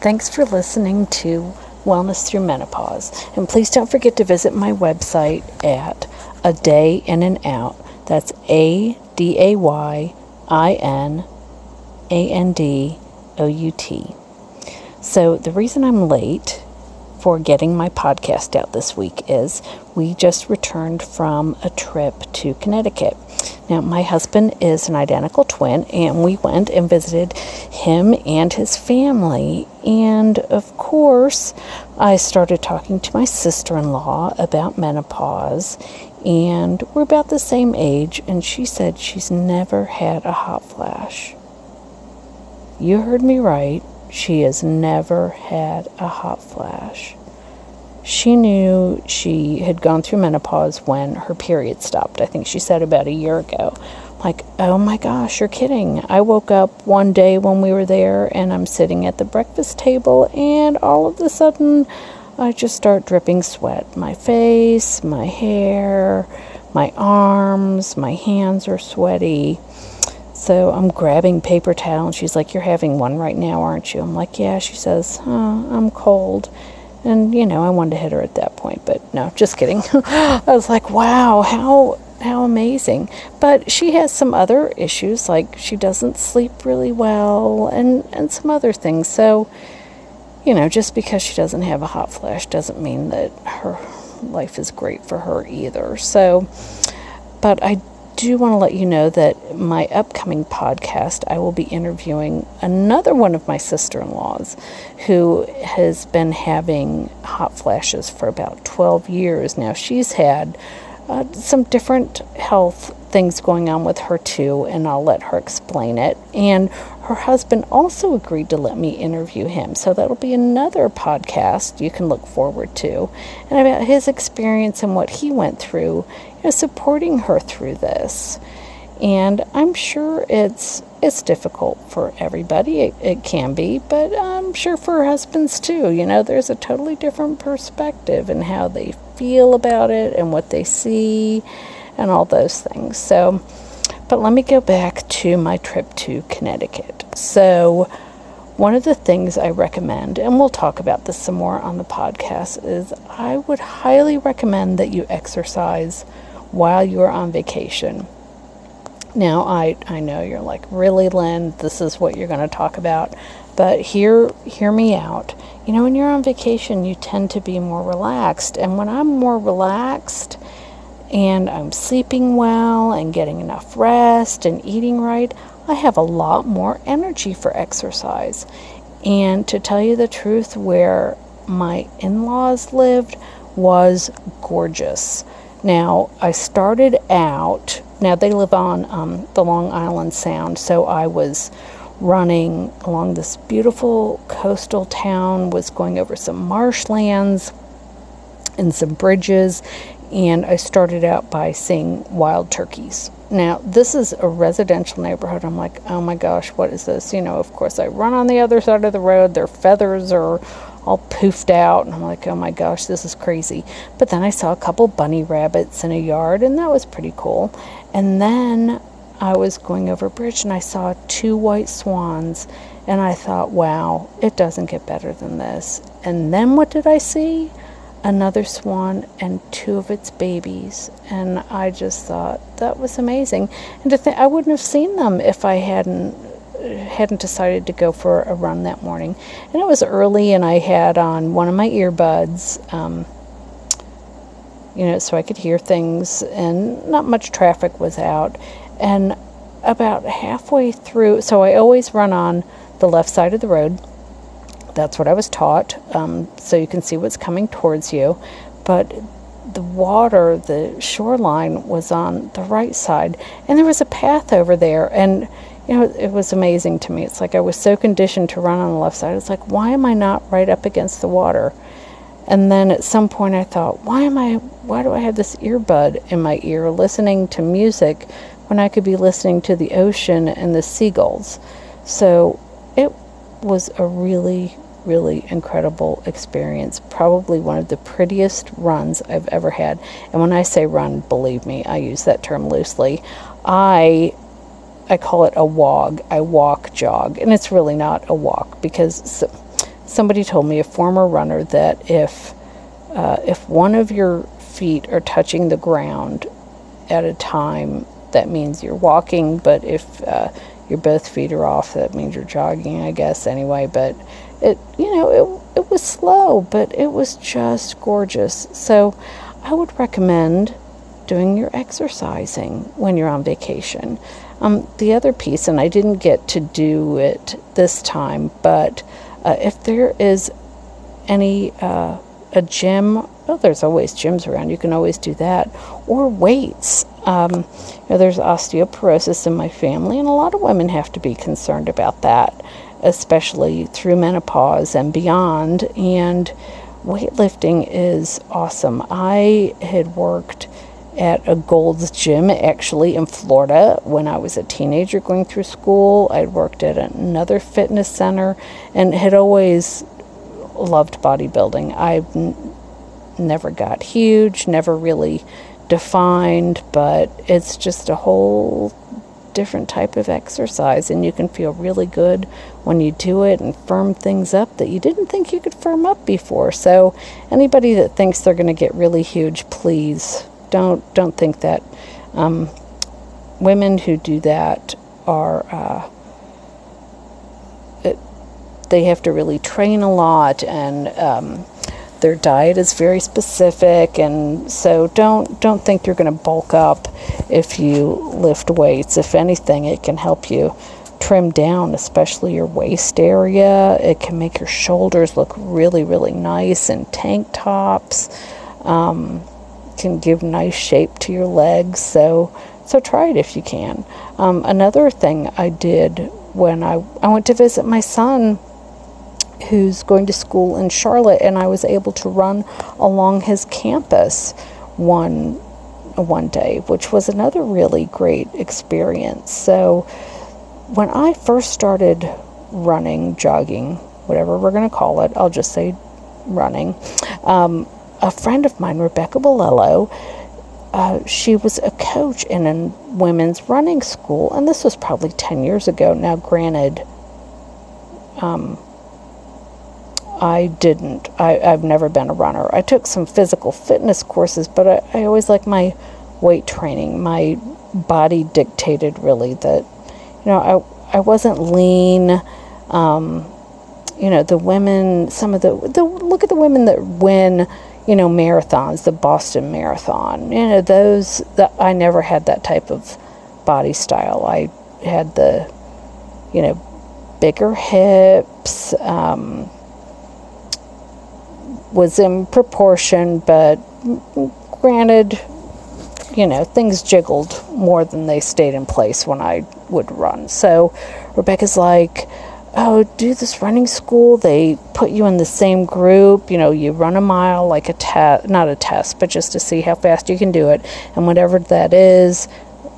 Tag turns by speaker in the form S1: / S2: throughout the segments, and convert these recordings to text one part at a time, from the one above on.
S1: Thanks for listening to Wellness Through Menopause. And please don't forget to visit my website at A Day In and Out. That's A D A Y I N A N D O U T. So, the reason I'm late for getting my podcast out this week is we just returned from a trip to Connecticut. Now, my husband is an identical twin, and we went and visited him and his family. And of course, I started talking to my sister in law about menopause, and we're about the same age, and she said she's never had a hot flash. You heard me right. She has never had a hot flash. She knew she had gone through menopause when her period stopped. I think she said about a year ago. Like, oh my gosh, you're kidding. I woke up one day when we were there and I'm sitting at the breakfast table, and all of a sudden, I just start dripping sweat. My face, my hair, my arms, my hands are sweaty. So I'm grabbing paper towel, and she's like, You're having one right now, aren't you? I'm like, Yeah. She says, oh, I'm cold. And, you know, I wanted to hit her at that point, but no, just kidding. I was like, wow, how how amazing. But she has some other issues, like she doesn't sleep really well and, and some other things. So, you know, just because she doesn't have a hot flash doesn't mean that her life is great for her either. So, but I do want to let you know that my upcoming podcast, I will be interviewing another one of my sister in laws who has been having hot flashes for about 12 years now. She's had uh, some different health things going on with her too, and I'll let her explain it. And her husband also agreed to let me interview him, so that'll be another podcast you can look forward to, and about his experience and what he went through you know, supporting her through this. And I'm sure it's it's difficult for everybody. It, it can be, but I'm sure for husbands too. You know, there's a totally different perspective and how they feel about it and what they see and all those things. So, but let me go back to my trip to Connecticut. So, one of the things I recommend, and we'll talk about this some more on the podcast, is I would highly recommend that you exercise while you're on vacation. Now, I, I know you're like, really, Lynn, this is what you're going to talk about. But hear, hear me out. You know, when you're on vacation, you tend to be more relaxed. And when I'm more relaxed and I'm sleeping well and getting enough rest and eating right, I have a lot more energy for exercise. And to tell you the truth, where my in laws lived was gorgeous. Now, I started out, now they live on um, the Long Island Sound, so I was running along this beautiful coastal town, was going over some marshlands and some bridges, and I started out by seeing wild turkeys. Now, this is a residential neighborhood. I'm like, oh my gosh, what is this? You know, of course, I run on the other side of the road, their feathers are all poofed out. And I'm like, oh my gosh, this is crazy. But then I saw a couple bunny rabbits in a yard, and that was pretty cool. And then I was going over a bridge and I saw two white swans. And I thought, wow, it doesn't get better than this. And then what did I see? Another swan and two of its babies. And I just thought that was amazing. And to think I wouldn't have seen them if I hadn't hadn't decided to go for a run that morning. And it was early, and I had on one of my earbuds, um, you know, so I could hear things, and not much traffic was out. And about halfway through, so I always run on the left side of the road. That's what I was taught, um, so you can see what's coming towards you. But the water, the shoreline was on the right side, and there was a path over there. And you know, it was amazing to me. It's like I was so conditioned to run on the left side. It's like, why am I not right up against the water? And then at some point I thought, why am I, why do I have this earbud in my ear listening to music when I could be listening to the ocean and the seagulls? So it was a really, really incredible experience. Probably one of the prettiest runs I've ever had. And when I say run, believe me, I use that term loosely. I I call it a wog. I walk jog, and it's really not a walk because somebody told me, a former runner, that if uh, if one of your feet are touching the ground at a time, that means you're walking. But if uh, your both feet are off, that means you're jogging, I guess. Anyway, but it you know it it was slow, but it was just gorgeous. So I would recommend doing your exercising when you're on vacation. Um, the other piece, and I didn't get to do it this time, but uh, if there is any uh, a gym, well, there's always gyms around. You can always do that, or weights. Um, you know, there's osteoporosis in my family, and a lot of women have to be concerned about that, especially through menopause and beyond. And weightlifting is awesome. I had worked at a Gold's Gym actually in Florida when I was a teenager going through school. I'd worked at another fitness center and had always loved bodybuilding. I never got huge, never really defined, but it's just a whole different type of exercise and you can feel really good when you do it and firm things up that you didn't think you could firm up before. So anybody that thinks they're going to get really huge, please don't don't think that um, women who do that are uh, it, they have to really train a lot and um, their diet is very specific and so don't don't think you're going to bulk up if you lift weights. If anything it can help you trim down especially your waist area. It can make your shoulders look really really nice in tank tops. Um, can give nice shape to your legs. So, so try it if you can. Um, another thing I did when I, I went to visit my son who's going to school in Charlotte, and I was able to run along his campus one one day, which was another really great experience. So, when I first started running, jogging, whatever we're going to call it, I'll just say running. Um, a friend of mine, Rebecca Bolello, uh, she was a coach in a women's running school, and this was probably 10 years ago. Now, granted, um, I didn't. I, have never been a runner. I took some physical fitness courses, but I, I always like my weight training. My body dictated really that, you know, I, I wasn't lean. Um, you know, the women, some of the, the, look at the women that win you know, marathons, the Boston Marathon. You know, those I never had that type of body style. I had the, you know, bigger hips. Um, was in proportion, but granted, you know, things jiggled more than they stayed in place when I would run. So Rebecca's like, oh, do this running school. They put you in the same group. You know, you run a mile like a test, not a test, but just to see how fast you can do it. And whatever that is,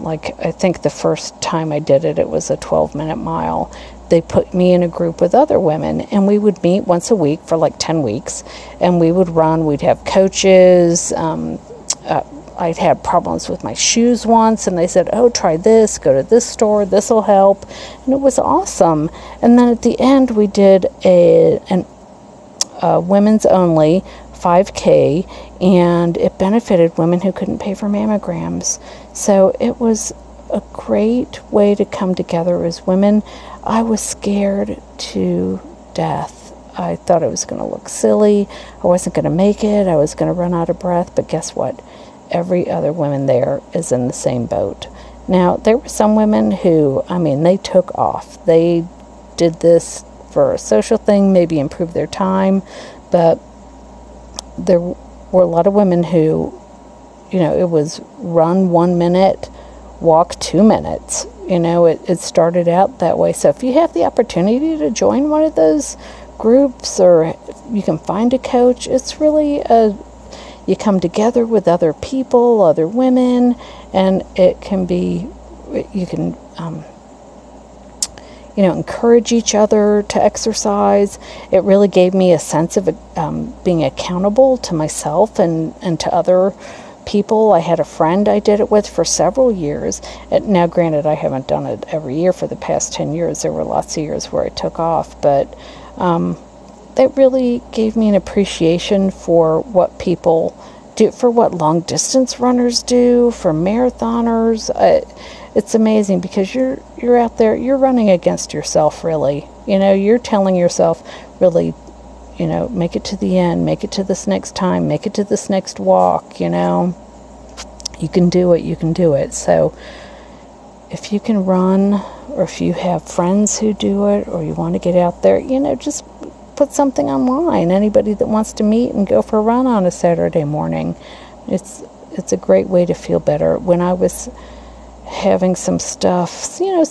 S1: like I think the first time I did it, it was a 12 minute mile. They put me in a group with other women, and we would meet once a week for like 10 weeks, and we would run. We'd have coaches. Um, uh, I'd had problems with my shoes once, and they said, Oh, try this, go to this store, this will help. And it was awesome. And then at the end, we did a, an, a women's only 5K, and it benefited women who couldn't pay for mammograms. So it was a great way to come together as women. I was scared to death. I thought I was going to look silly. I wasn't going to make it. I was going to run out of breath. But guess what? Every other woman there is in the same boat. Now, there were some women who, I mean, they took off. They did this for a social thing, maybe improve their time, but there were a lot of women who, you know, it was run one minute, walk two minutes. You know, it, it started out that way. So if you have the opportunity to join one of those groups or you can find a coach, it's really a you come together with other people, other women, and it can be, you can, um, you know, encourage each other to exercise. It really gave me a sense of um, being accountable to myself and, and to other people. I had a friend I did it with for several years. And now, granted, I haven't done it every year for the past 10 years. There were lots of years where I took off, but um, that really gave me an appreciation for what people do, for what long distance runners do, for marathoners. Uh, it's amazing because you're you're out there, you're running against yourself, really. You know, you're telling yourself, really, you know, make it to the end, make it to this next time, make it to this next walk. You know, you can do it, you can do it. So, if you can run, or if you have friends who do it, or you want to get out there, you know, just put something online. Anybody that wants to meet and go for a run on a Saturday morning, it's it's a great way to feel better. When I was having some stuff, you know,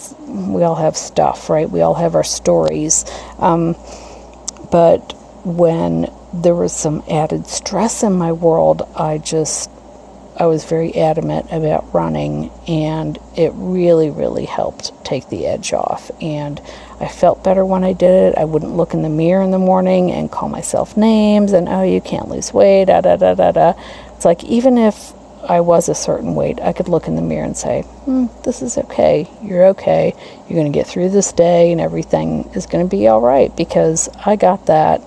S1: we all have stuff, right? We all have our stories. Um, but when there was some added stress in my world, I just I was very adamant about running, and it really, really helped take the edge off. And I felt better when I did it. I wouldn't look in the mirror in the morning and call myself names and, oh, you can't lose weight, da da da da da. It's like, even if I was a certain weight, I could look in the mirror and say, hmm, this is okay. You're okay. You're going to get through this day, and everything is going to be all right because I got that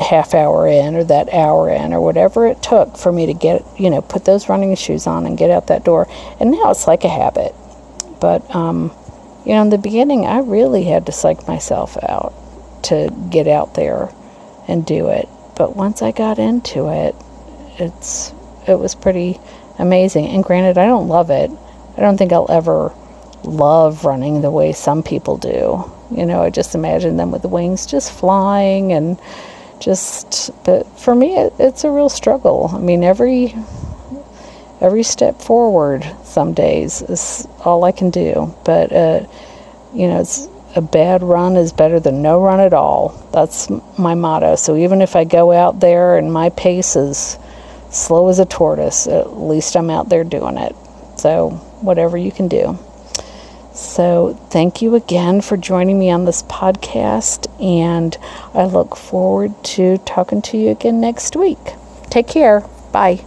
S1: half hour in or that hour in or whatever it took for me to get, you know, put those running shoes on and get out that door. And now it's like a habit. But, um, you know, in the beginning, I really had to psych myself out to get out there and do it. But once I got into it, it's it was pretty amazing. And granted, I don't love it. I don't think I'll ever love running the way some people do. You know, I just imagine them with the wings just flying and just but for me it, it's a real struggle. I mean every every step forward some days is all i can do. But uh, you know it's a bad run is better than no run at all. That's my motto. So even if i go out there and my pace is slow as a tortoise at least i'm out there doing it. So whatever you can do so, thank you again for joining me on this podcast, and I look forward to talking to you again next week. Take care. Bye.